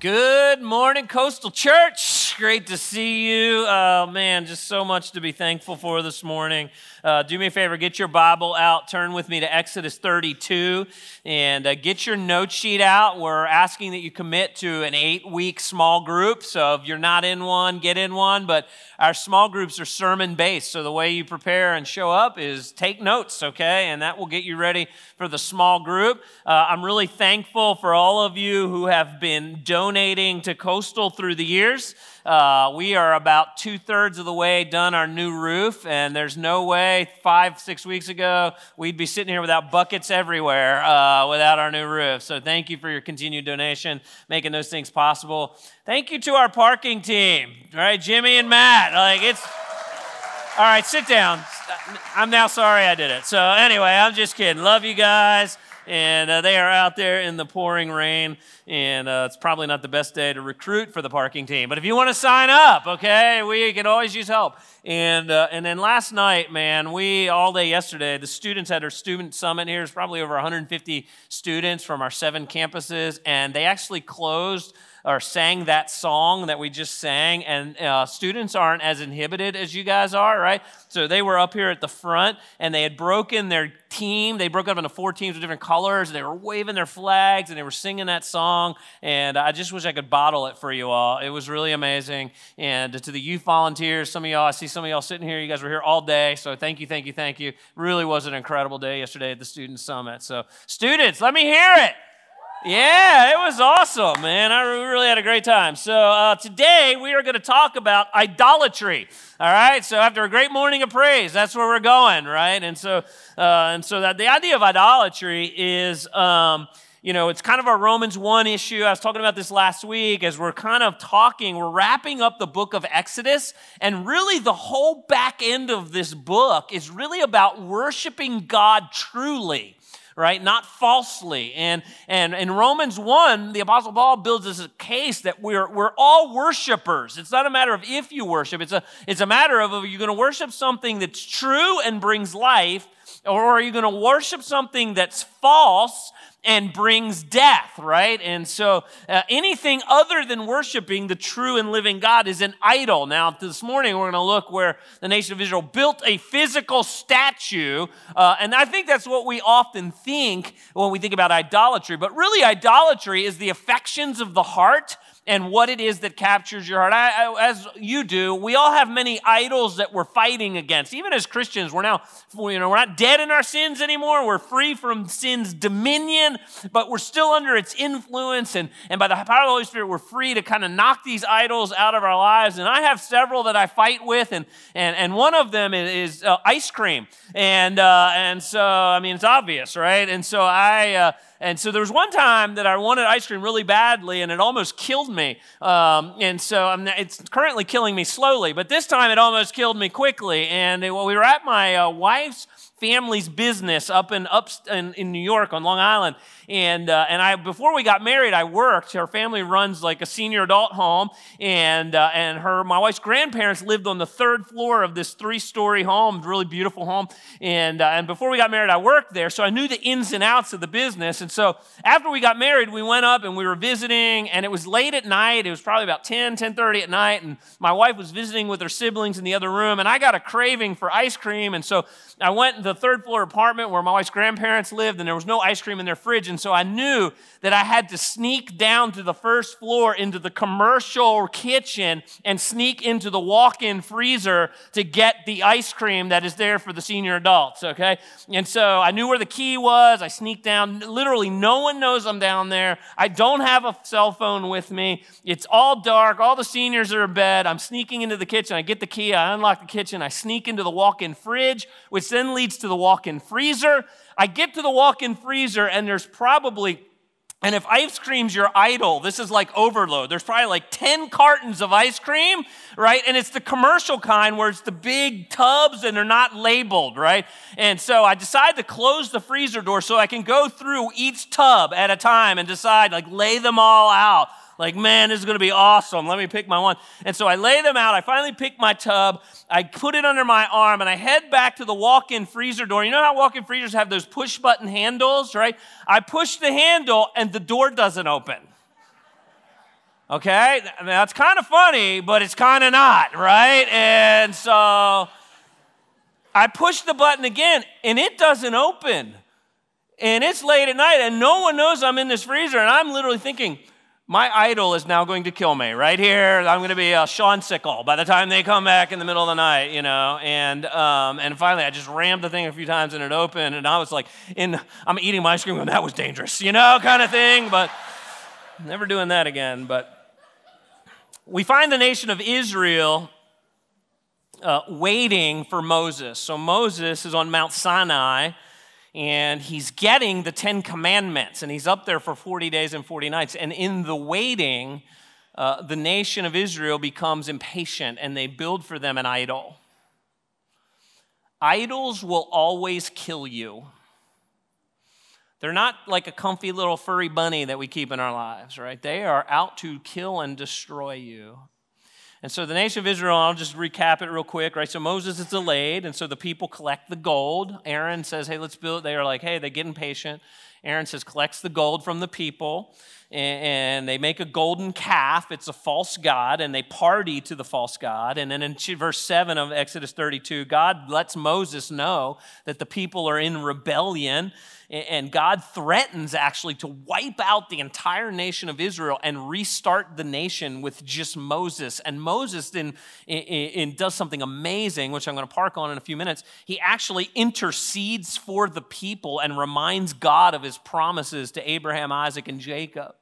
Good morning, Coastal Church. Great to see you. Oh, man, just so much to be thankful for this morning. Uh, do me a favor, get your Bible out, turn with me to Exodus 32, and uh, get your note sheet out. We're asking that you commit to an eight week small group. So if you're not in one, get in one. But our small groups are sermon based. So the way you prepare and show up is take notes, okay? And that will get you ready for the small group. Uh, I'm really thankful for all of you who have been donating to Coastal through the years. Uh, we are about two thirds of the way done our new roof, and there's no way five, six weeks ago we'd be sitting here without buckets everywhere uh, without our new roof. So thank you for your continued donation, making those things possible. Thank you to our parking team, right, Jimmy and Matt. Like it's. All right, sit down. I'm now sorry I did it. So, anyway, I'm just kidding. Love you guys and uh, they are out there in the pouring rain, and uh, it's probably not the best day to recruit for the parking team. But if you want to sign up, okay, we can always use help. And uh, and then last night, man, we all day yesterday, the students had their student summit here. It's probably over 150 students from our seven campuses, and they actually closed or sang that song that we just sang, and uh, students aren't as inhibited as you guys are, right? So they were up here at the front, and they had broken their team. They broke up into four teams with different colors, and they were waving their flags, and they were singing that song. And I just wish I could bottle it for you all. It was really amazing. And to the youth volunteers, some of y'all, I see some of y'all sitting here. You guys were here all day, so thank you, thank you, thank you. Really was an incredible day yesterday at the Student Summit. So, students, let me hear it. Yeah, it was awesome, man. I really had a great time. So, uh, today we are going to talk about idolatry. All right. So, after a great morning of praise, that's where we're going, right? And so, uh, and so that the idea of idolatry is, um, you know, it's kind of a Romans 1 issue. I was talking about this last week as we're kind of talking, we're wrapping up the book of Exodus, and really the whole back end of this book is really about worshiping God truly right? Not falsely. And, and in Romans 1, the Apostle Paul builds this case that we're, we're all worshipers. It's not a matter of if you worship, it's a, it's a matter of are you going to worship something that's true and brings life, or are you going to worship something that's false and brings death, right? And so uh, anything other than worshiping the true and living God is an idol. Now, this morning we're going to look where the nation of Israel built a physical statue. Uh, and I think that's what we often think when we think about idolatry. But really, idolatry is the affections of the heart and what it is that captures your heart. I, I, as you do, we all have many idols that we're fighting against. Even as Christians, we're now, you know, we're not dead in our sins anymore. We're free from sin's dominion, but we're still under its influence. And, and by the power of the Holy Spirit, we're free to kind of knock these idols out of our lives. And I have several that I fight with, and, and, and one of them is, is uh, ice cream. And, uh, and so, I mean, it's obvious, right? And so I, uh, and so there was one time that I wanted ice cream really badly, and it almost killed me. Um, and so I'm, it's currently killing me slowly, but this time it almost killed me quickly. And it, well, we were at my uh, wife's family's business up in up in, in New York on Long Island. And uh, and I before we got married, I worked. Her family runs like a senior adult home, and uh, and her my wife's grandparents lived on the third floor of this three story home, really beautiful home. And uh, and before we got married, I worked there, so I knew the ins and outs of the business. And so after we got married, we went up and we were visiting, and it was late at night. It was probably about 10, 10:30 at night, and my wife was visiting with her siblings in the other room, and I got a craving for ice cream, and so I went to the third floor apartment where my wife's grandparents lived, and there was no ice cream in their fridge. And so I knew that I had to sneak down to the first floor into the commercial kitchen and sneak into the walk in freezer to get the ice cream that is there for the senior adults, okay? And so I knew where the key was. I sneaked down. Literally, no one knows I'm down there. I don't have a cell phone with me. It's all dark. All the seniors are in bed. I'm sneaking into the kitchen. I get the key. I unlock the kitchen. I sneak into the walk in fridge, which then leads to the walk in freezer. I get to the walk in freezer, and there's probably and if ice cream's your idol, this is like overload. There's probably like 10 cartons of ice cream, right? And it's the commercial kind where it's the big tubs and they're not labeled, right? And so I decide to close the freezer door so I can go through each tub at a time and decide, like, lay them all out like, man, this is going to be awesome. Let me pick my one. And so I lay them out. I finally pick my tub. I put it under my arm and I head back to the walk in freezer door. You know how walk in freezers have those push button handles, right? I push the handle and the door doesn't open. Okay? I mean, that's kind of funny, but it's kind of not, right? And so I push the button again, and it doesn't open. And it's late at night, and no one knows I'm in this freezer, and I'm literally thinking, my idol is now going to kill me right here. I'm going to be a Shaun Sickle by the time they come back in the middle of the night, you know. And um, and finally, I just rammed the thing a few times and it opened, and I was like, in I'm eating my ice cream, and that was dangerous, you know, kind of thing. But never doing that again. But we find the nation of Israel uh, waiting for Moses. So Moses is on Mount Sinai and he's getting the Ten Commandments, and he's up there for 40 days and 40 nights. And in the waiting, uh, the nation of Israel becomes impatient and they build for them an idol. Idols will always kill you. They're not like a comfy little furry bunny that we keep in our lives, right? They are out to kill and destroy you. And so the nation of Israel, I'll just recap it real quick, right? So Moses is delayed, and so the people collect the gold. Aaron says, hey, let's build. They are like, hey, they get impatient. Aaron says, collects the gold from the people, and they make a golden calf. It's a false god, and they party to the false god. And then in verse 7 of Exodus 32, God lets Moses know that the people are in rebellion and God threatens actually to wipe out the entire nation of Israel and restart the nation with just Moses. And Moses then does something amazing, which I'm going to park on in a few minutes. He actually intercedes for the people and reminds God of his promises to Abraham, Isaac, and Jacob.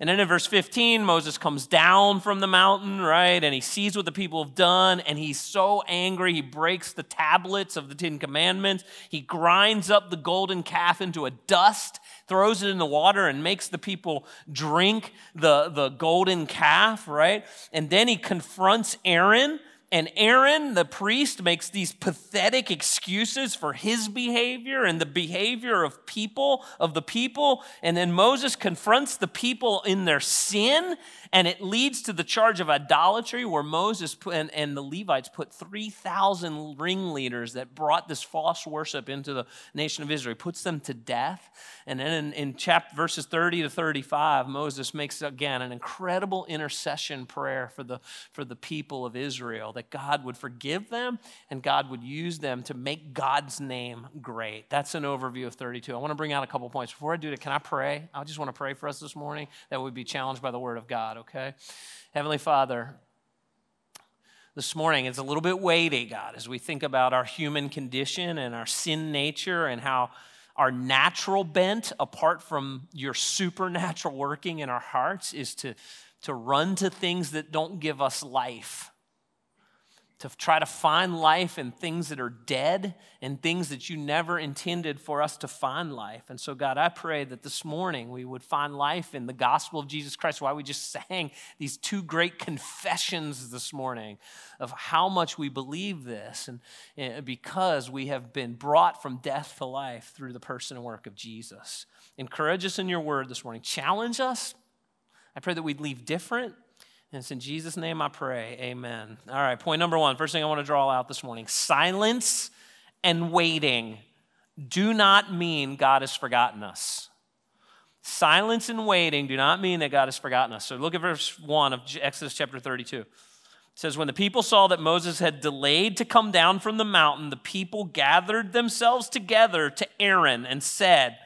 And then in verse 15, Moses comes down from the mountain, right? And he sees what the people have done, and he's so angry, he breaks the tablets of the Ten Commandments. He grinds up the golden calf into a dust, throws it in the water, and makes the people drink the, the golden calf, right? And then he confronts Aaron and Aaron, the priest, makes these pathetic excuses for his behavior and the behavior of people, of the people. And then Moses confronts the people in their sin, and it leads to the charge of idolatry, where Moses and, and the Levites put 3,000 ringleaders that brought this false worship into the nation of Israel, he puts them to death. And then in, in chapter verses 30 to 35, Moses makes again an incredible intercession prayer for the, for the people of Israel that God would forgive them and God would use them to make God's name great. That's an overview of 32. I want to bring out a couple points. Before I do that, can I pray? I just want to pray for us this morning that we be challenged by the word of God, okay? Heavenly Father, this morning it's a little bit weighty, God, as we think about our human condition and our sin nature and how our natural bent, apart from your supernatural working in our hearts, is to, to run to things that don't give us life to try to find life in things that are dead and things that you never intended for us to find life. And so, God, I pray that this morning we would find life in the gospel of Jesus Christ. Why we just sang these two great confessions this morning of how much we believe this, and, and because we have been brought from death to life through the person and work of Jesus. Encourage us in your word this morning, challenge us. I pray that we'd leave different and it's in Jesus' name I pray. Amen. All right, point number one. First thing I want to draw out this morning silence and waiting do not mean God has forgotten us. Silence and waiting do not mean that God has forgotten us. So look at verse 1 of Exodus chapter 32. It says, When the people saw that Moses had delayed to come down from the mountain, the people gathered themselves together to Aaron and said,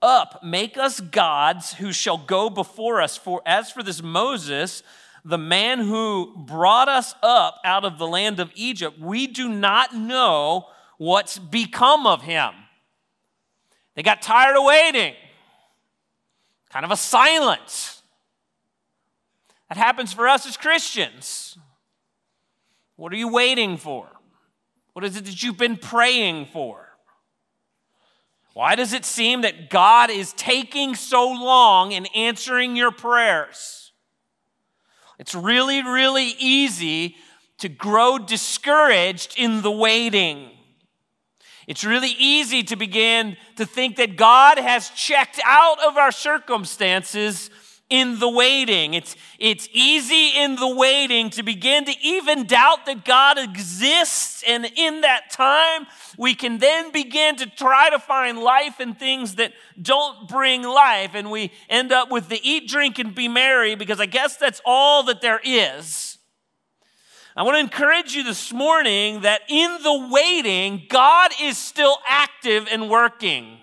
Up, make us gods who shall go before us. For as for this Moses, the man who brought us up out of the land of Egypt, we do not know what's become of him. They got tired of waiting, kind of a silence. That happens for us as Christians. What are you waiting for? What is it that you've been praying for? Why does it seem that God is taking so long in answering your prayers? It's really, really easy to grow discouraged in the waiting. It's really easy to begin to think that God has checked out of our circumstances in the waiting. It's, it's easy in the waiting to begin to even doubt that God exists. And in that time, we can then begin to try to find life in things that don't bring life. And we end up with the eat, drink, and be merry because I guess that's all that there is. I want to encourage you this morning that in the waiting, God is still active and working.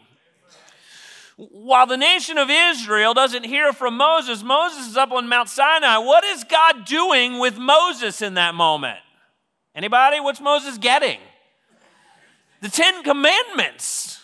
While the nation of Israel doesn't hear from Moses, Moses is up on Mount Sinai. What is God doing with Moses in that moment? Anybody? What's Moses getting? The Ten Commandments.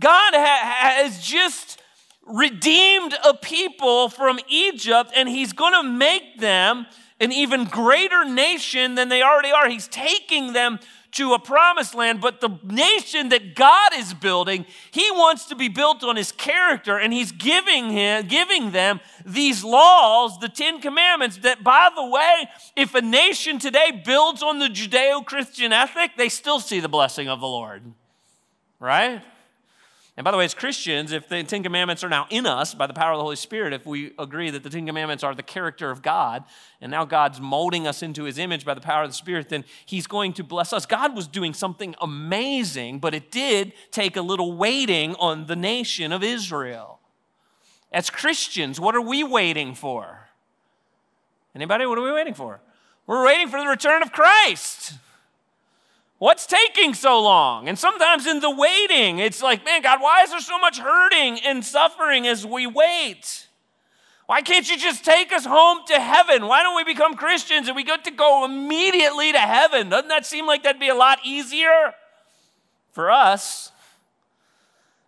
God ha- has just redeemed a people from Egypt, and He's going to make them an even greater nation than they already are. He's taking them to a promised land, but the nation that God is building, he wants to be built on his character, and he's giving him, giving them these laws, the Ten Commandments, that by the way, if a nation today builds on the Judeo-Christian ethic, they still see the blessing of the Lord. Right? And by the way, as Christians, if the Ten Commandments are now in us by the power of the Holy Spirit, if we agree that the Ten Commandments are the character of God, and now God's molding us into his image by the power of the Spirit, then he's going to bless us. God was doing something amazing, but it did take a little waiting on the nation of Israel. As Christians, what are we waiting for? Anybody? What are we waiting for? We're waiting for the return of Christ. What's taking so long? And sometimes in the waiting, it's like, man, God, why is there so much hurting and suffering as we wait? Why can't you just take us home to heaven? Why don't we become Christians and we get to go immediately to heaven? Doesn't that seem like that'd be a lot easier for us?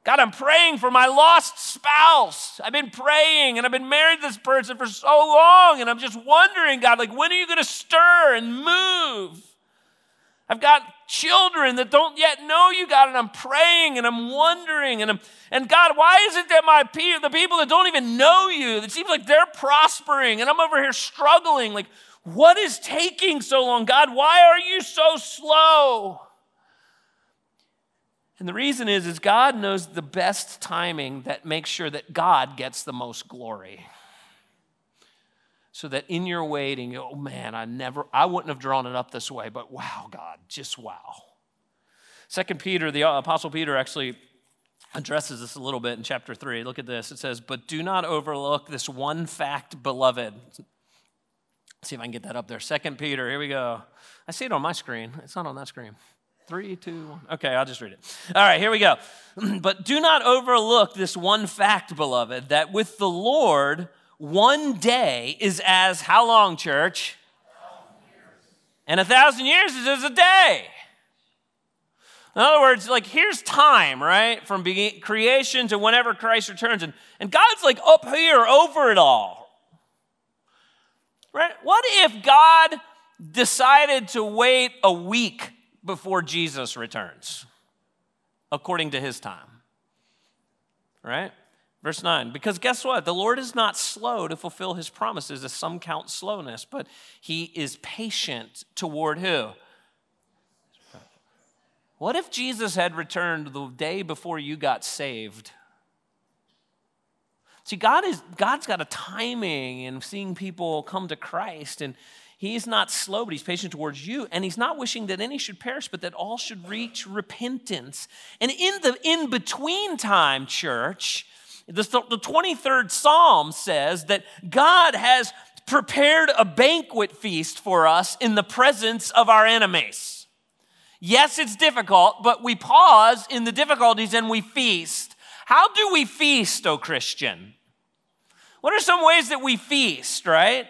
God, I'm praying for my lost spouse. I've been praying and I've been married to this person for so long, and I'm just wondering, God, like, when are you going to stir and move? I've got children that don't yet know you, God, and I'm praying and I'm wondering and I'm, and God, why is it that my pe- the people that don't even know you, it seems like they're prospering and I'm over here struggling? Like, what is taking so long? God, why are you so slow? And the reason is, is God knows the best timing that makes sure that God gets the most glory so that in your waiting, oh man, I never, I wouldn't have drawn it up this way, but wow, God, just wow. Second Peter, the Apostle Peter actually addresses this a little bit in chapter 3. Look at this. It says, But do not overlook this one fact, beloved. Let's see if I can get that up there. Second Peter, here we go. I see it on my screen. It's not on that screen. Three, two, one. Okay, I'll just read it. All right, here we go. but do not overlook this one fact, beloved, that with the Lord, one day is as how long, church? And a thousand years is as a day. In other words, like here's time, right? From creation to whenever Christ returns. And, and God's like up here over it all. Right? What if God decided to wait a week before Jesus returns, according to his time? Right? Verse 9, because guess what? The Lord is not slow to fulfill his promises, as some count slowness, but he is patient toward who? What if Jesus had returned the day before you got saved? See, God is God's got a timing in seeing people come to Christ, and He's not slow, but He's patient towards you, and He's not wishing that any should perish, but that all should reach repentance. And in the in between time, church, the, the 23rd Psalm says that God has prepared a banquet feast for us in the presence of our enemies. Yes, it's difficult, but we pause in the difficulties and we feast. How do we feast, O Christian? What are some ways that we feast, right?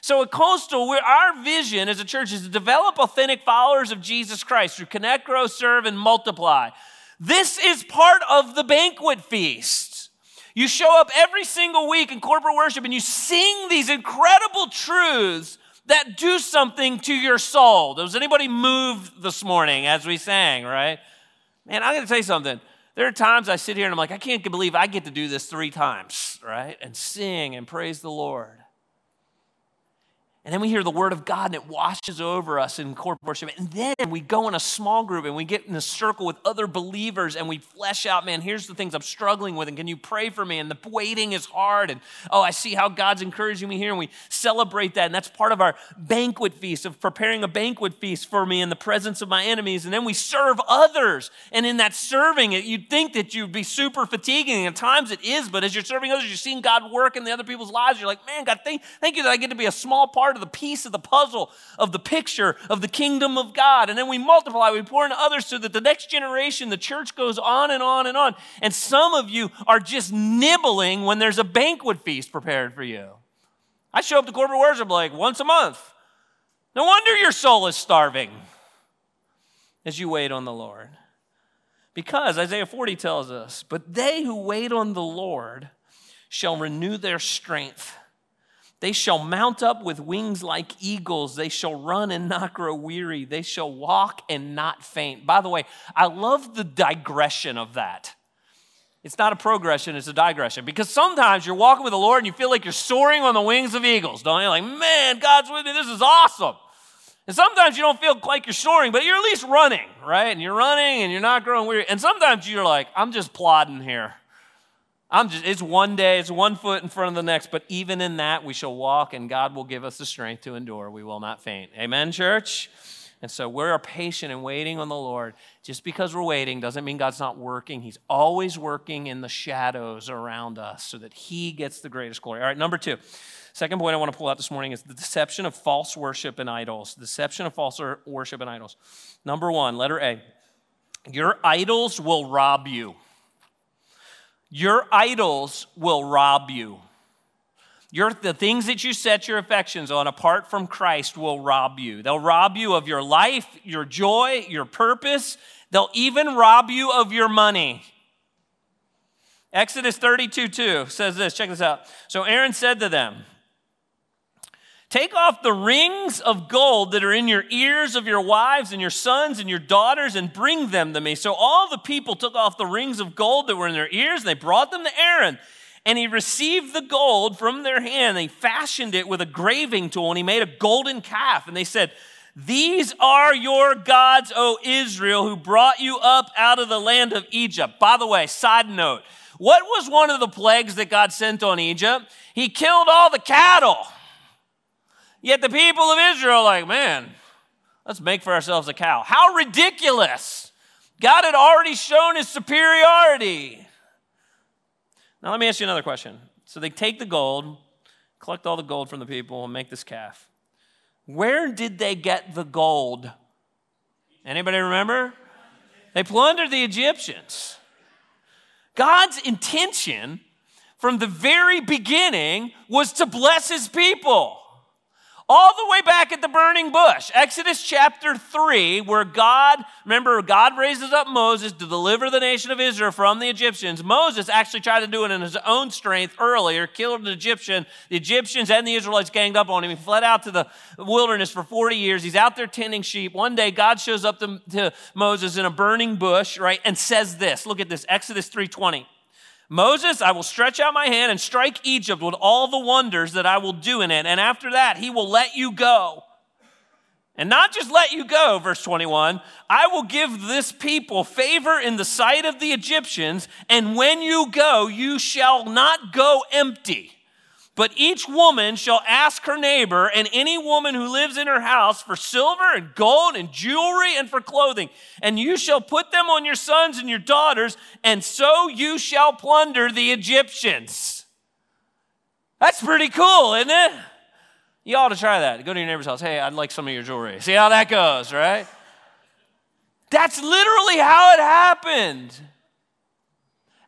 So at Coastal, our vision as a church is to develop authentic followers of Jesus Christ through connect, grow, serve, and multiply. This is part of the banquet feast. You show up every single week in corporate worship and you sing these incredible truths that do something to your soul. Was anybody moved this morning as we sang, right? Man, I'm going to tell you something. There are times I sit here and I'm like, I can't believe I get to do this three times, right? And sing and praise the Lord. And then we hear the word of God and it washes over us in corporate worship. And then we go in a small group and we get in a circle with other believers and we flesh out, man, here's the things I'm struggling with. And can you pray for me? And the waiting is hard. And oh, I see how God's encouraging me here. And we celebrate that. And that's part of our banquet feast of preparing a banquet feast for me in the presence of my enemies. And then we serve others. And in that serving, it, you'd think that you'd be super fatiguing. At times it is, but as you're serving others, you're seeing God work in the other people's lives. You're like, man, God, thank, thank you that I get to be a small part of the piece of the puzzle of the picture of the kingdom of God. And then we multiply, we pour into others so that the next generation, the church goes on and on and on. And some of you are just nibbling when there's a banquet feast prepared for you. I show up to corporate worship like once a month. No wonder your soul is starving as you wait on the Lord. Because Isaiah 40 tells us, but they who wait on the Lord shall renew their strength. They shall mount up with wings like eagles. They shall run and not grow weary. They shall walk and not faint. By the way, I love the digression of that. It's not a progression, it's a digression. Because sometimes you're walking with the Lord and you feel like you're soaring on the wings of eagles, don't you? Like, man, God's with me. This is awesome. And sometimes you don't feel like you're soaring, but you're at least running, right? And you're running and you're not growing weary. And sometimes you're like, I'm just plodding here. I'm just, it's one day, it's one foot in front of the next, but even in that, we shall walk and God will give us the strength to endure. We will not faint. Amen, church? And so we're patient and waiting on the Lord. Just because we're waiting doesn't mean God's not working. He's always working in the shadows around us so that He gets the greatest glory. All right, number two. Second point I want to pull out this morning is the deception of false worship and idols. Deception of false worship and idols. Number one, letter A. Your idols will rob you. Your idols will rob you. Your, the things that you set your affections on apart from Christ will rob you. They'll rob you of your life, your joy, your purpose. They'll even rob you of your money. Exodus 32 2 says this check this out. So Aaron said to them, Take off the rings of gold that are in your ears of your wives and your sons and your daughters and bring them to me. So all the people took off the rings of gold that were in their ears and they brought them to Aaron. And he received the gold from their hand. And he fashioned it with a graving tool and he made a golden calf. And they said, These are your gods, O Israel, who brought you up out of the land of Egypt. By the way, side note, what was one of the plagues that God sent on Egypt? He killed all the cattle. Yet the people of Israel like, man, let's make for ourselves a cow. How ridiculous! God had already shown his superiority. Now, let me ask you another question. So they take the gold, collect all the gold from the people, and make this calf. Where did they get the gold? Anybody remember? They plundered the Egyptians. God's intention from the very beginning was to bless his people all the way back at the burning bush. Exodus chapter 3, where God, remember, God raises up Moses to deliver the nation of Israel from the Egyptians. Moses actually tried to do it in his own strength earlier, killed an Egyptian. The Egyptians and the Israelites ganged up on him. He fled out to the wilderness for 40 years. He's out there tending sheep. One day, God shows up to, to Moses in a burning bush, right, and says this. Look at this Exodus 3:20. Moses, I will stretch out my hand and strike Egypt with all the wonders that I will do in it. And after that, he will let you go. And not just let you go, verse 21, I will give this people favor in the sight of the Egyptians, and when you go, you shall not go empty. But each woman shall ask her neighbor and any woman who lives in her house for silver and gold and jewelry and for clothing. And you shall put them on your sons and your daughters, and so you shall plunder the Egyptians. That's pretty cool, isn't it? You ought to try that. Go to your neighbor's house. Hey, I'd like some of your jewelry. See how that goes, right? That's literally how it happened.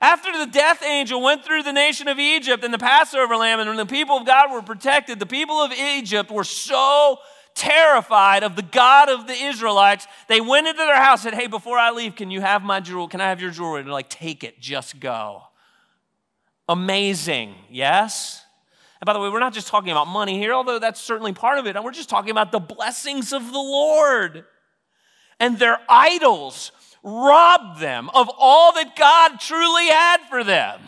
After the death angel went through the nation of Egypt and the Passover lamb, and when the people of God were protected, the people of Egypt were so terrified of the God of the Israelites, they went into their house and said, Hey, before I leave, can you have my jewel? Can I have your jewelry? And they're like, Take it, just go. Amazing, yes? And by the way, we're not just talking about money here, although that's certainly part of it. And we're just talking about the blessings of the Lord. And their idols robbed them of all that God truly had for them.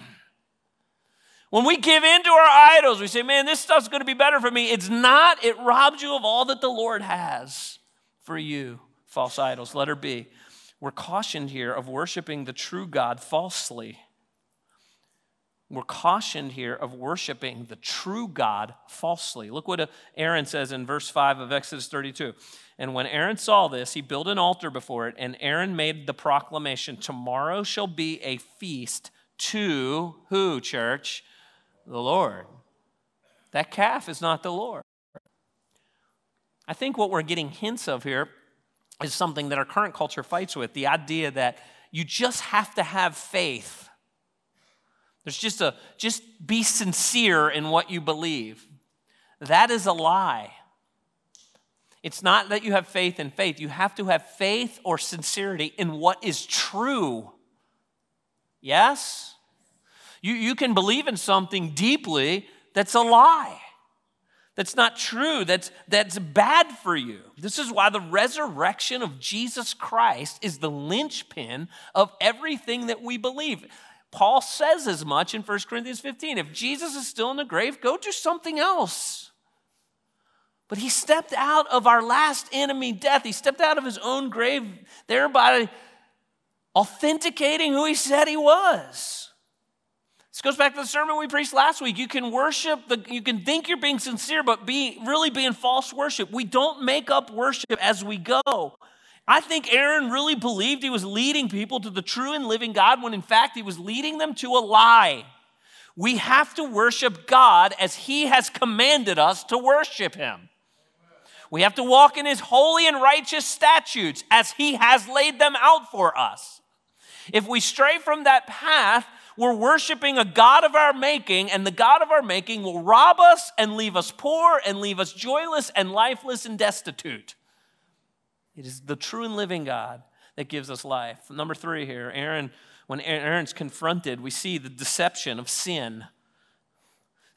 When we give in to our idols, we say, man, this stuff's going to be better for me. It's not. It robs you of all that the Lord has for you. False idols. Letter B. We're cautioned here of worshiping the true God falsely. We're cautioned here of worshiping the true God falsely. Look what Aaron says in verse 5 of Exodus 32. And when Aaron saw this, he built an altar before it, and Aaron made the proclamation Tomorrow shall be a feast to who, church? The Lord. That calf is not the Lord. I think what we're getting hints of here is something that our current culture fights with the idea that you just have to have faith there's just a, just be sincere in what you believe. That is a lie. It's not that you have faith in faith. You have to have faith or sincerity in what is true. Yes? You, you can believe in something deeply that's a lie, that's not true, that's, that's bad for you. This is why the resurrection of Jesus Christ is the linchpin of everything that we believe. Paul says as much in 1 Corinthians 15. If Jesus is still in the grave, go do something else. But he stepped out of our last enemy, death. He stepped out of his own grave, thereby authenticating who he said he was. This goes back to the sermon we preached last week. You can worship, the, you can think you're being sincere, but be really being false worship. We don't make up worship as we go. I think Aaron really believed he was leading people to the true and living God when in fact he was leading them to a lie. We have to worship God as he has commanded us to worship him. We have to walk in his holy and righteous statutes as he has laid them out for us. If we stray from that path, we're worshiping a God of our making, and the God of our making will rob us and leave us poor and leave us joyless and lifeless and destitute. It is the true and living God that gives us life. Number three here, Aaron, when Aaron's confronted, we see the deception of sin.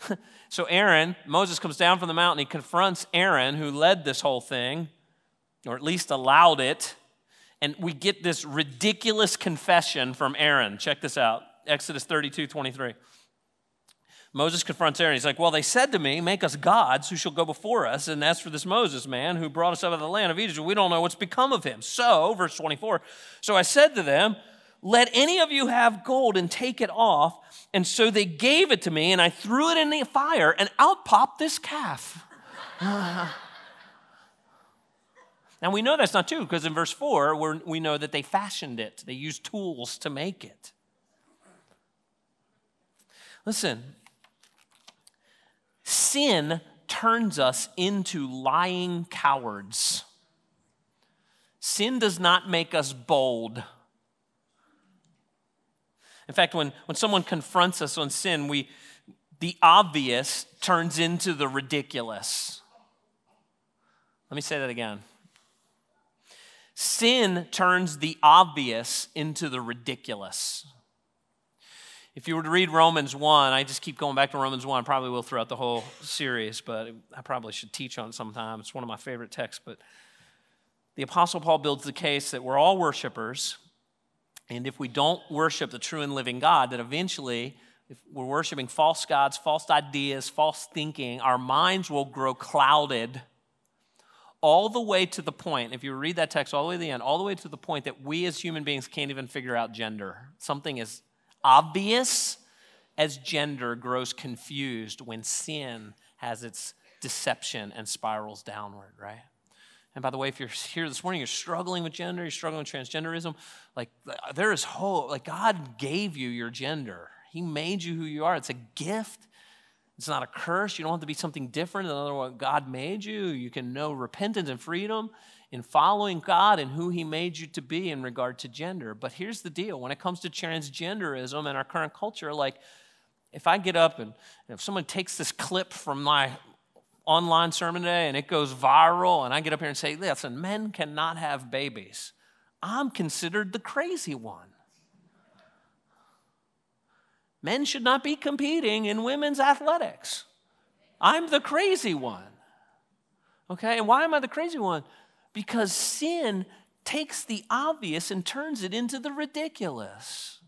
so Aaron, Moses comes down from the mountain, he confronts Aaron, who led this whole thing, or at least allowed it. And we get this ridiculous confession from Aaron. Check this out Exodus 32 23. Moses confronts Aaron. He's like, Well, they said to me, Make us gods who shall go before us. And as for this Moses man who brought us out of the land of Egypt, we don't know what's become of him. So, verse 24, so I said to them, Let any of you have gold and take it off. And so they gave it to me, and I threw it in the fire, and out popped this calf. and we know that's not true because in verse 4, we know that they fashioned it, they used tools to make it. Listen, Sin turns us into lying cowards. Sin does not make us bold. In fact, when, when someone confronts us on sin, we, the obvious turns into the ridiculous. Let me say that again. Sin turns the obvious into the ridiculous. If you were to read Romans 1, I just keep going back to Romans 1, I probably will throughout the whole series, but I probably should teach on it sometime. It's one of my favorite texts. But the Apostle Paul builds the case that we're all worshipers, and if we don't worship the true and living God, that eventually, if we're worshiping false gods, false ideas, false thinking, our minds will grow clouded all the way to the point, if you read that text all the way to the end, all the way to the point that we as human beings can't even figure out gender. Something is obvious as gender grows confused when sin has its deception and spirals downward, right? And by the way, if you're here this morning, you're struggling with gender, you're struggling with transgenderism, like there is hope. Like God gave you your gender, He made you who you are. It's a gift. It's not a curse. You don't have to be something different than what God made you. You can know repentance and freedom in following God and who He made you to be in regard to gender. But here's the deal when it comes to transgenderism and our current culture, like if I get up and if someone takes this clip from my online sermon today and it goes viral and I get up here and say, listen, men cannot have babies, I'm considered the crazy one. Men should not be competing in women's athletics. I'm the crazy one. Okay, and why am I the crazy one? because sin takes the obvious and turns it into the ridiculous.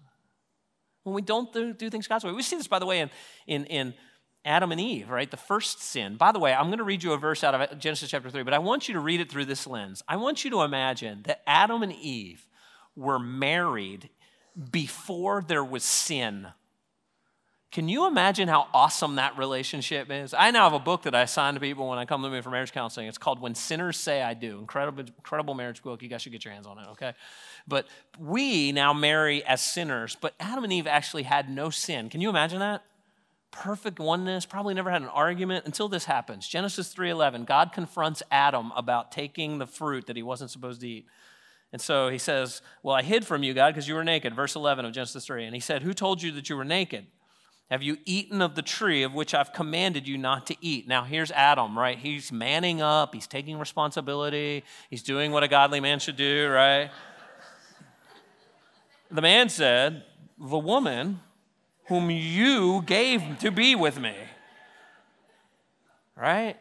when we don't do, do things God's way. We see this, by the way, in, in, in Adam and Eve, right? The first sin. By the way, I'm going to read you a verse out of Genesis chapter 3, but I want you to read it through this lens. I want you to imagine that Adam and Eve were married before there was sin. Can you imagine how awesome that relationship is? I now have a book that I assign to people when I come to me for marriage counseling. It's called When Sinners Say I Do. Incredible, incredible marriage book. You guys should get your hands on it, okay? But we now marry as sinners, but Adam and Eve actually had no sin. Can you imagine that? Perfect oneness, probably never had an argument until this happens. Genesis 3:11, God confronts Adam about taking the fruit that he wasn't supposed to eat. And so he says, Well, I hid from you, God, because you were naked. Verse 11 of Genesis 3. And he said, Who told you that you were naked? Have you eaten of the tree of which I've commanded you not to eat? Now, here's Adam, right? He's manning up, he's taking responsibility, he's doing what a godly man should do, right? the man said, The woman whom you gave to be with me, right?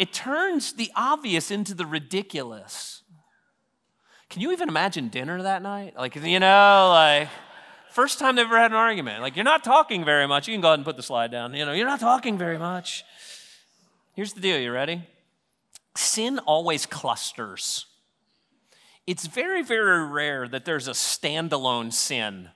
It turns the obvious into the ridiculous. Can you even imagine dinner that night? Like, you know, like, First time they've ever had an argument. Like, you're not talking very much. You can go ahead and put the slide down. You know, you're not talking very much. Here's the deal. You ready? Sin always clusters. It's very, very rare that there's a standalone sin.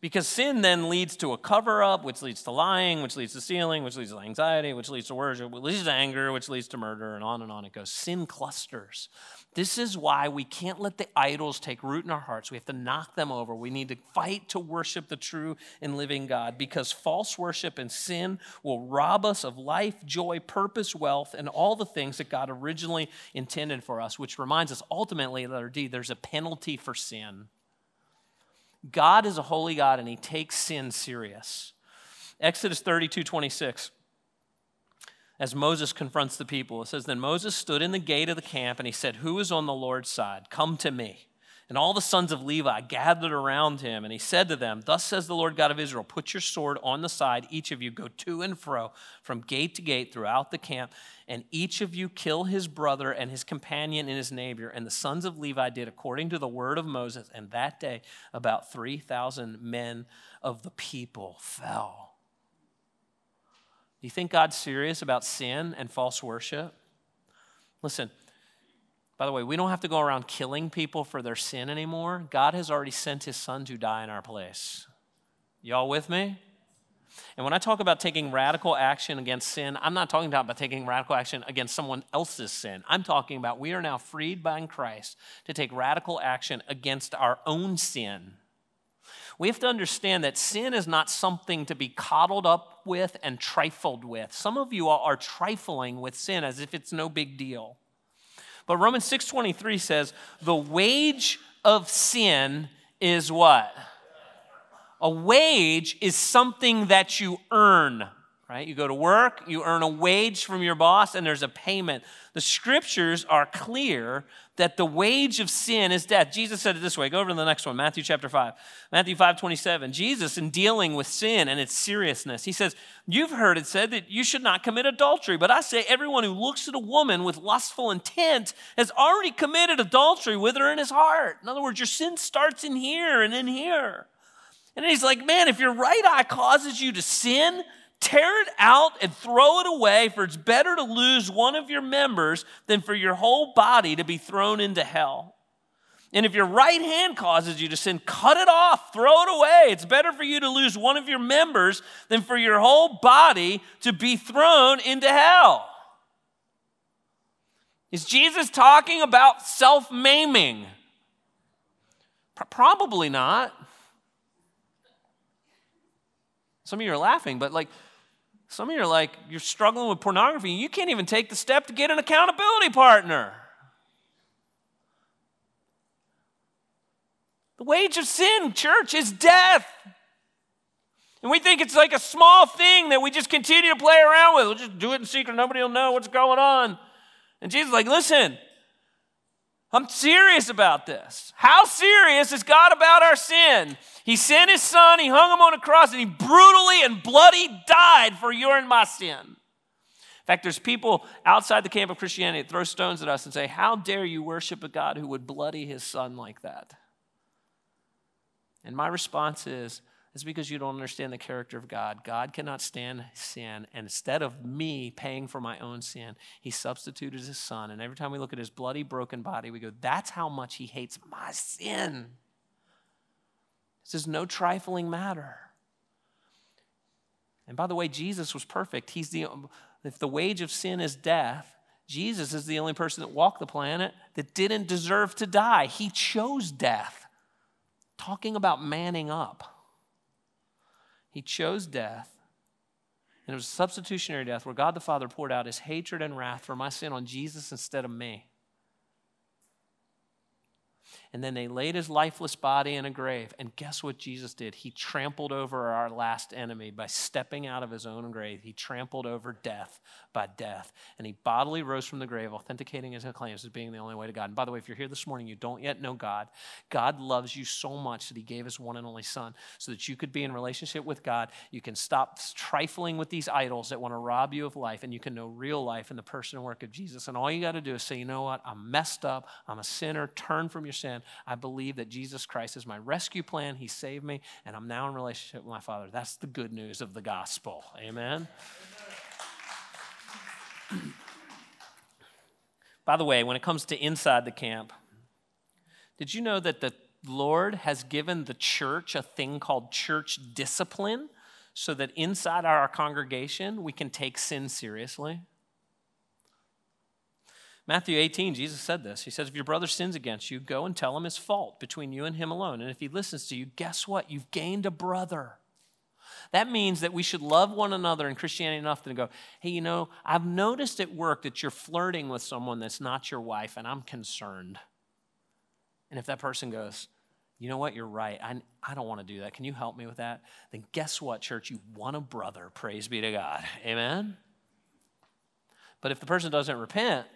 Because sin then leads to a cover up, which leads to lying, which leads to stealing, which leads to anxiety, which leads to worship, which leads to anger, which leads to murder, and on and on it goes. Sin clusters. This is why we can't let the idols take root in our hearts. We have to knock them over. We need to fight to worship the true and living God because false worship and sin will rob us of life, joy, purpose, wealth, and all the things that God originally intended for us, which reminds us ultimately, letter D, there's a penalty for sin. God is a holy God and he takes sin serious. Exodus 32 26 as Moses confronts the people. It says, Then Moses stood in the gate of the camp and he said, Who is on the Lord's side? Come to me. And all the sons of Levi gathered around him, and he said to them, Thus says the Lord God of Israel, Put your sword on the side, each of you go to and fro from gate to gate throughout the camp, and each of you kill his brother and his companion and his neighbor. And the sons of Levi did according to the word of Moses, and that day about 3,000 men of the people fell. You think God's serious about sin and false worship? Listen, by the way, we don't have to go around killing people for their sin anymore. God has already sent his son to die in our place. Y'all with me? And when I talk about taking radical action against sin, I'm not talking about taking radical action against someone else's sin. I'm talking about we are now freed by Christ to take radical action against our own sin. We have to understand that sin is not something to be coddled up with and trifled with. Some of you are trifling with sin as if it's no big deal. But Romans 6:23 says, "The wage of sin is what? A wage is something that you earn, right? You go to work, you earn a wage from your boss and there's a payment. The scriptures are clear that the wage of sin is death. Jesus said it this way. Go over to the next one, Matthew chapter 5. Matthew 5 27. Jesus, in dealing with sin and its seriousness, he says, You've heard it said that you should not commit adultery, but I say everyone who looks at a woman with lustful intent has already committed adultery with her in his heart. In other words, your sin starts in here and in here. And he's like, Man, if your right eye causes you to sin, Tear it out and throw it away, for it's better to lose one of your members than for your whole body to be thrown into hell. And if your right hand causes you to sin, cut it off, throw it away. It's better for you to lose one of your members than for your whole body to be thrown into hell. Is Jesus talking about self maiming? Probably not. Some of you are laughing, but like, some of you are like, you're struggling with pornography. And you can't even take the step to get an accountability partner. The wage of sin, church, is death. And we think it's like a small thing that we just continue to play around with. We'll just do it in secret. Nobody will know what's going on. And Jesus is like, listen, I'm serious about this. How serious is God about our sin? He sent his son, he hung him on a cross, and he brutally and bloody died for your and my sin. In fact, there's people outside the camp of Christianity that throw stones at us and say, How dare you worship a God who would bloody his son like that? And my response is, it's because you don't understand the character of God. God cannot stand sin. And instead of me paying for my own sin, he substituted his son. And every time we look at his bloody, broken body, we go, that's how much he hates my sin. This is no trifling matter. And by the way, Jesus was perfect. He's the, if the wage of sin is death, Jesus is the only person that walked the planet that didn't deserve to die. He chose death. Talking about manning up. He chose death. And it was a substitutionary death where God the Father poured out his hatred and wrath for my sin on Jesus instead of me. And then they laid his lifeless body in a grave. And guess what Jesus did? He trampled over our last enemy by stepping out of his own grave. He trampled over death by death. And he bodily rose from the grave, authenticating his claims as being the only way to God. And by the way, if you're here this morning, you don't yet know God. God loves you so much that he gave his one and only Son so that you could be in relationship with God. You can stop trifling with these idols that want to rob you of life, and you can know real life in the person and work of Jesus. And all you got to do is say, you know what? I'm messed up. I'm a sinner. Turn from your sin. I believe that Jesus Christ is my rescue plan. He saved me, and I'm now in relationship with my Father. That's the good news of the gospel. Amen. By the way, when it comes to inside the camp, did you know that the Lord has given the church a thing called church discipline so that inside our congregation we can take sin seriously? Matthew 18, Jesus said this. He says, If your brother sins against you, go and tell him his fault between you and him alone. And if he listens to you, guess what? You've gained a brother. That means that we should love one another in Christianity enough to go, hey, you know, I've noticed at work that you're flirting with someone that's not your wife, and I'm concerned. And if that person goes, you know what, you're right, I, I don't want to do that. Can you help me with that? Then guess what, church? You want a brother. Praise be to God. Amen? But if the person doesn't repent,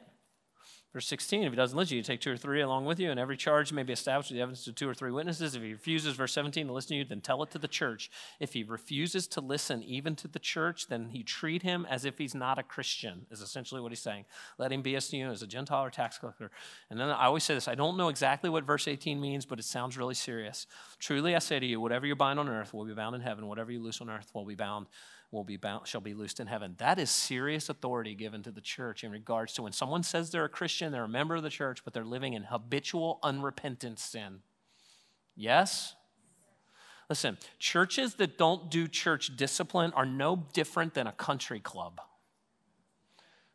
Verse 16, if he doesn't listen to you, take two or three along with you, and every charge may be established with the evidence of two or three witnesses. If he refuses, verse 17, to listen to you, then tell it to the church. If he refuses to listen even to the church, then he treat him as if he's not a Christian, is essentially what he's saying. Let him be as you as a Gentile or tax collector. And then I always say this I don't know exactly what verse 18 means, but it sounds really serious. Truly I say to you, whatever you bind on earth will be bound in heaven, whatever you loose on earth will be bound will be bound, shall be loosed in heaven. That is serious authority given to the church in regards to when someone says they're a Christian, they're a member of the church, but they're living in habitual, unrepentant sin. Yes? Listen, churches that don't do church discipline are no different than a country club.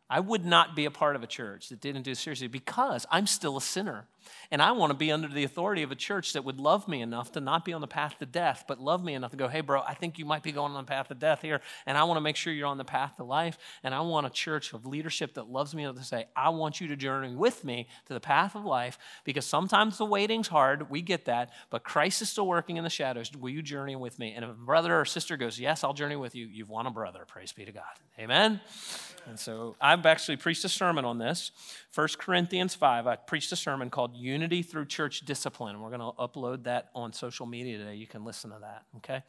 I would not be a part of a church that didn't do seriously because I'm still a sinner. And I want to be under the authority of a church that would love me enough to not be on the path to death, but love me enough to go, hey, bro, I think you might be going on the path to death here. And I want to make sure you're on the path to life. And I want a church of leadership that loves me enough to say, I want you to journey with me to the path of life because sometimes the waiting's hard. We get that. But Christ is still working in the shadows. Will you journey with me? And if a brother or sister goes, yes, I'll journey with you, you've won a brother. Praise be to God. Amen. And so I've actually preached a sermon on this. 1 Corinthians 5, I preached a sermon called Unity Through Church Discipline. We're going to upload that on social media today. You can listen to that, okay?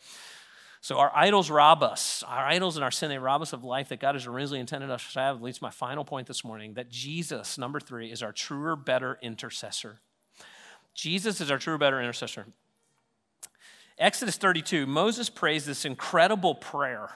So our idols rob us. Our idols and our sin, they rob us of life that God has originally intended us to have. Leads to my final point this morning that Jesus, number three, is our truer, better intercessor. Jesus is our truer, better intercessor. Exodus 32, Moses prays this incredible prayer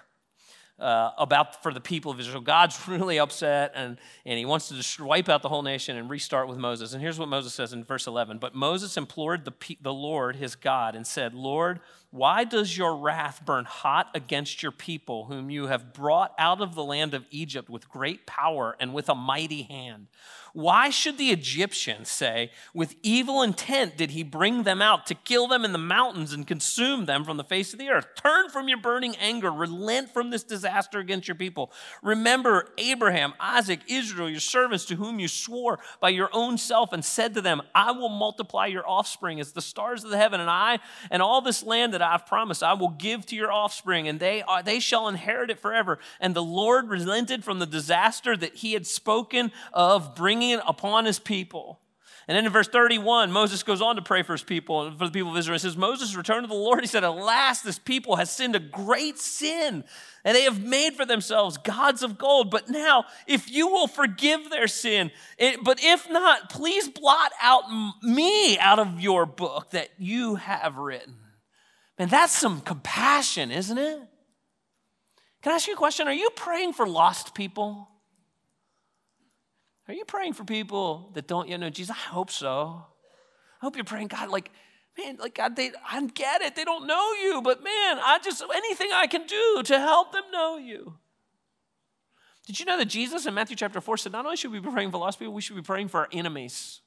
uh, about for the people of Israel. God's really upset and, and he wants to just wipe out the whole nation and restart with Moses. And here's what Moses says in verse 11 But Moses implored the, the Lord, his God, and said, Lord, why does your wrath burn hot against your people, whom you have brought out of the land of Egypt with great power and with a mighty hand? Why should the Egyptians say, With evil intent did he bring them out to kill them in the mountains and consume them from the face of the earth? Turn from your burning anger, relent from this disaster against your people. Remember Abraham, Isaac, Israel, your servants to whom you swore by your own self and said to them, I will multiply your offspring as the stars of the heaven, and I and all this land that I've promised I will give to your offspring, and they, are, they shall inherit it forever. And the Lord relented from the disaster that he had spoken of bringing upon his people. And then in verse 31, Moses goes on to pray for his people, for the people of Israel. He says, Moses returned to the Lord. He said, Alas, this people has sinned a great sin, and they have made for themselves gods of gold. But now, if you will forgive their sin, it, but if not, please blot out me out of your book that you have written. And that's some compassion, isn't it? Can I ask you a question? Are you praying for lost people? Are you praying for people that don't yet know Jesus? I hope so. I hope you're praying, God, like, man, like God, they I get it. They don't know you, but man, I just anything I can do to help them know you. Did you know that Jesus in Matthew chapter 4 said, not only should we be praying for lost people, we should be praying for our enemies.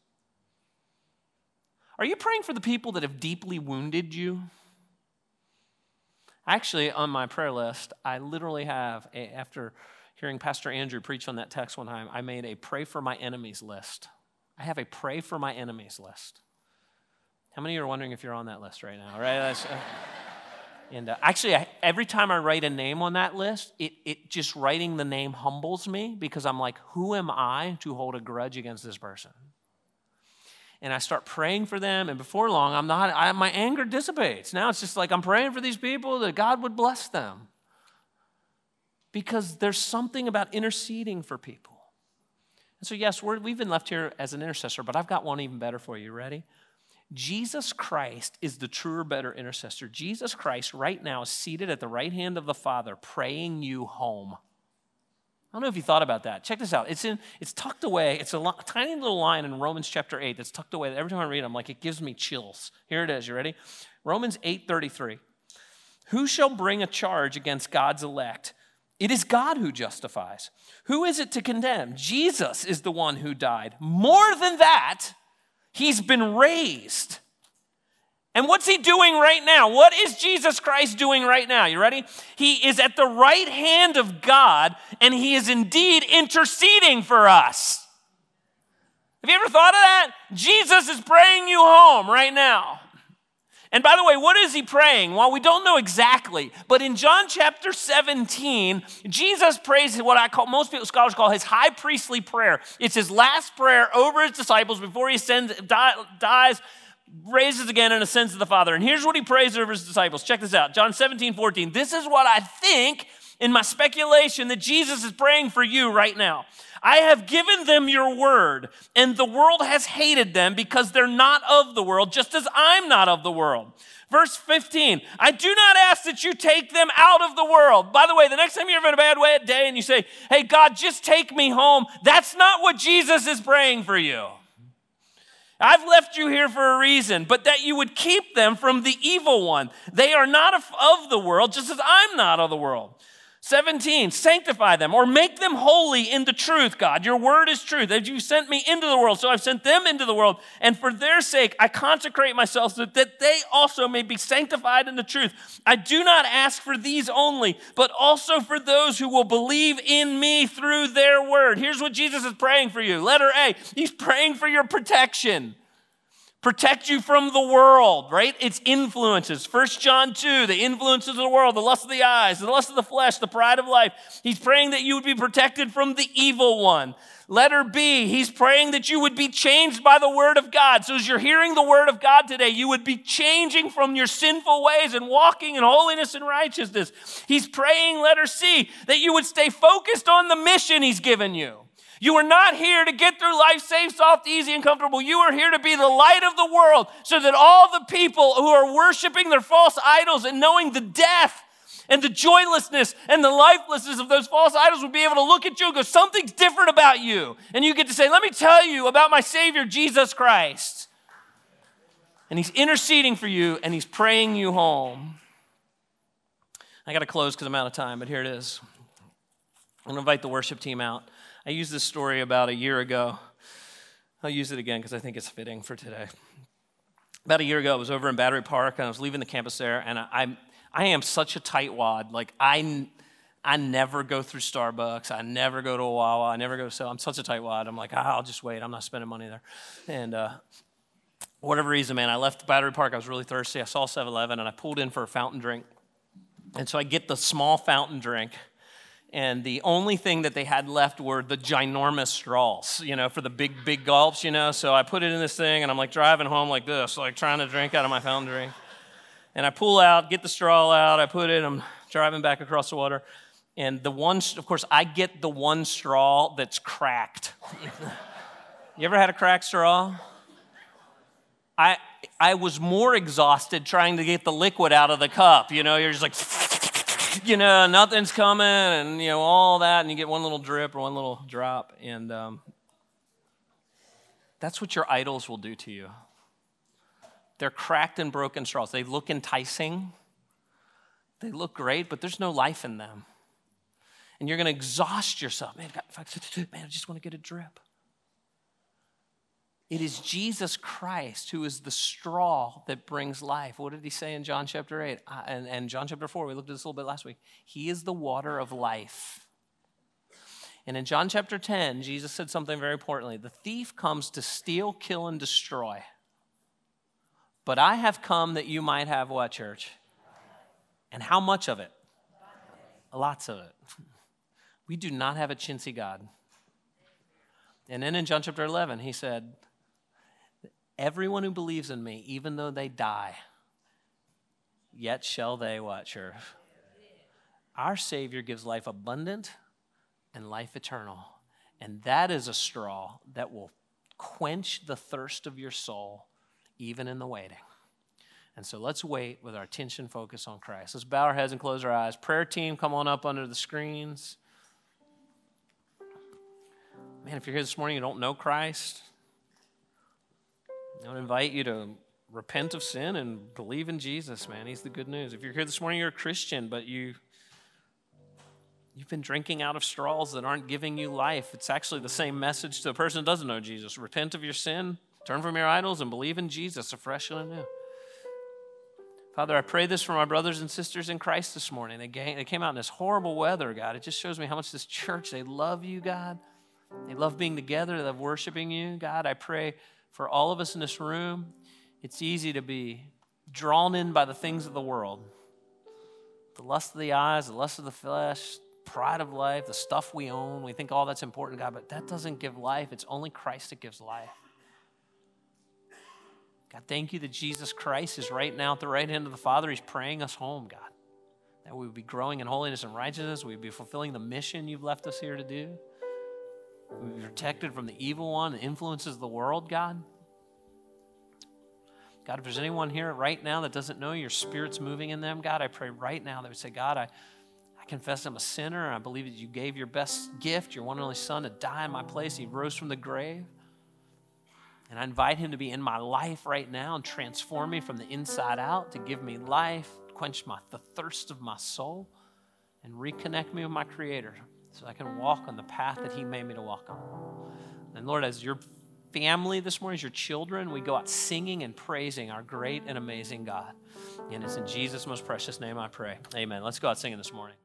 Are you praying for the people that have deeply wounded you? Actually, on my prayer list, I literally have, a, after hearing Pastor Andrew preach on that text one time, I made a pray for my enemies list. I have a pray for my enemies list. How many of you are wondering if you're on that list right now, right? Uh, and uh, actually, I, every time I write a name on that list, it, it just writing the name humbles me because I'm like, who am I to hold a grudge against this person? And I start praying for them, and before long, I'm not, I, my anger dissipates. Now it's just like I'm praying for these people that God would bless them. Because there's something about interceding for people. And so, yes, we have been left here as an intercessor, but I've got one even better for you. Ready? Jesus Christ is the truer, better intercessor. Jesus Christ, right now, is seated at the right hand of the Father, praying you home. I don't know if you thought about that. Check this out. It's in. It's tucked away. It's a lo- tiny little line in Romans chapter eight that's tucked away. Every time I read, it, I'm like, it gives me chills. Here it is. You ready? Romans eight thirty three. Who shall bring a charge against God's elect? It is God who justifies. Who is it to condemn? Jesus is the one who died. More than that, He's been raised. And what's he doing right now? What is Jesus Christ doing right now? You ready? He is at the right hand of God, and he is indeed interceding for us. Have you ever thought of that? Jesus is praying you home right now. And by the way, what is he praying? Well, we don't know exactly, but in John chapter 17, Jesus prays what I call, most people, scholars call his high priestly prayer. It's his last prayer over his disciples before he sends, die, dies, raises again, and ascends to the Father. And here's what he prays over his disciples. Check this out John 17, 14. This is what I think in my speculation that Jesus is praying for you right now. I have given them your word, and the world has hated them because they're not of the world, just as I'm not of the world. Verse 15, I do not ask that you take them out of the world. By the way, the next time you're in a bad way at day and you say, Hey, God, just take me home, that's not what Jesus is praying for you. I've left you here for a reason, but that you would keep them from the evil one. They are not of the world, just as I'm not of the world. 17, sanctify them or make them holy in the truth, God. Your word is truth. As you sent me into the world, so I've sent them into the world. And for their sake, I consecrate myself so that they also may be sanctified in the truth. I do not ask for these only, but also for those who will believe in me through their word. Here's what Jesus is praying for you. Letter A, he's praying for your protection protect you from the world, right? Its influences. First John 2, the influences of the world, the lust of the eyes, the lust of the flesh, the pride of life. He's praying that you would be protected from the evil one. Letter B, he's praying that you would be changed by the word of God. So as you're hearing the word of God today, you would be changing from your sinful ways and walking in holiness and righteousness. He's praying, letter C, that you would stay focused on the mission he's given you. You are not here to get through life safe, soft, easy, and comfortable. You are here to be the light of the world so that all the people who are worshiping their false idols and knowing the death and the joylessness and the lifelessness of those false idols would be able to look at you and go, Something's different about you. And you get to say, Let me tell you about my Savior, Jesus Christ. And He's interceding for you and He's praying you home. I got to close because I'm out of time, but here it is. I'm going to invite the worship team out. I used this story about a year ago. I'll use it again because I think it's fitting for today. About a year ago, I was over in Battery Park and I was leaving the campus there, and I, I, I am such a tightwad. Like, I, I never go through Starbucks. I never go to a Wawa. I never go to, so I'm such a tightwad. I'm like, ah, I'll just wait. I'm not spending money there. And uh, whatever reason, man, I left Battery Park. I was really thirsty. I saw 7 Eleven and I pulled in for a fountain drink. And so I get the small fountain drink and the only thing that they had left were the ginormous straws, you know, for the big, big gulps, you know. So I put it in this thing, and I'm like driving home like this, like trying to drink out of my fountain drink. And I pull out, get the straw out, I put it, I'm driving back across the water. And the one, of course, I get the one straw that's cracked. you ever had a cracked straw? I, I was more exhausted trying to get the liquid out of the cup. You know, you're just like, you know, nothing's coming, and you know all that, and you get one little drip or one little drop, and um, that's what your idols will do to you. They're cracked and broken straws. They look enticing. They look great, but there's no life in them. And you're going to exhaust yourself. Man, man, I just want to get a drip. It is Jesus Christ who is the straw that brings life. What did he say in John chapter 8? Uh, and, and John chapter 4, we looked at this a little bit last week. He is the water of life. And in John chapter 10, Jesus said something very importantly The thief comes to steal, kill, and destroy. But I have come that you might have what, church? And how much of it? Lots of it. We do not have a chintzy God. And then in John chapter 11, he said, Everyone who believes in me, even though they die, yet shall they what, sure? Our Savior gives life abundant and life eternal. And that is a straw that will quench the thirst of your soul, even in the waiting. And so let's wait with our attention focused on Christ. Let's bow our heads and close our eyes. Prayer team, come on up under the screens. Man, if you're here this morning, you don't know Christ, I would invite you to repent of sin and believe in Jesus, man. He's the good news. If you're here this morning, you're a Christian, but you you've been drinking out of straws that aren't giving you life. It's actually the same message to a person who doesn't know Jesus. Repent of your sin, turn from your idols, and believe in Jesus afresh and anew. Father, I pray this for my brothers and sisters in Christ this morning. They came out in this horrible weather, God. It just shows me how much this church, they love you, God. They love being together, they love worshiping you. God, I pray for all of us in this room, it's easy to be drawn in by the things of the world the lust of the eyes, the lust of the flesh, pride of life, the stuff we own. We think all that's important, God, but that doesn't give life. It's only Christ that gives life. God, thank you that Jesus Christ is right now at the right hand of the Father. He's praying us home, God. That we would be growing in holiness and righteousness. We'd be fulfilling the mission you've left us here to do. We'd be protected from the evil one, the influences the world, God. God, if there's anyone here right now that doesn't know your spirit's moving in them, God, I pray right now that would say, God, I, I confess I'm a sinner. And I believe that you gave your best gift, your one and only Son, to die in my place. He rose from the grave. And I invite him to be in my life right now and transform me from the inside out, to give me life, quench my, the thirst of my soul, and reconnect me with my Creator so I can walk on the path that He made me to walk on. And Lord, as your family this morning, as your children, we go out singing and praising our great and amazing God. And it's in Jesus' most precious name I pray. Amen. Let's go out singing this morning.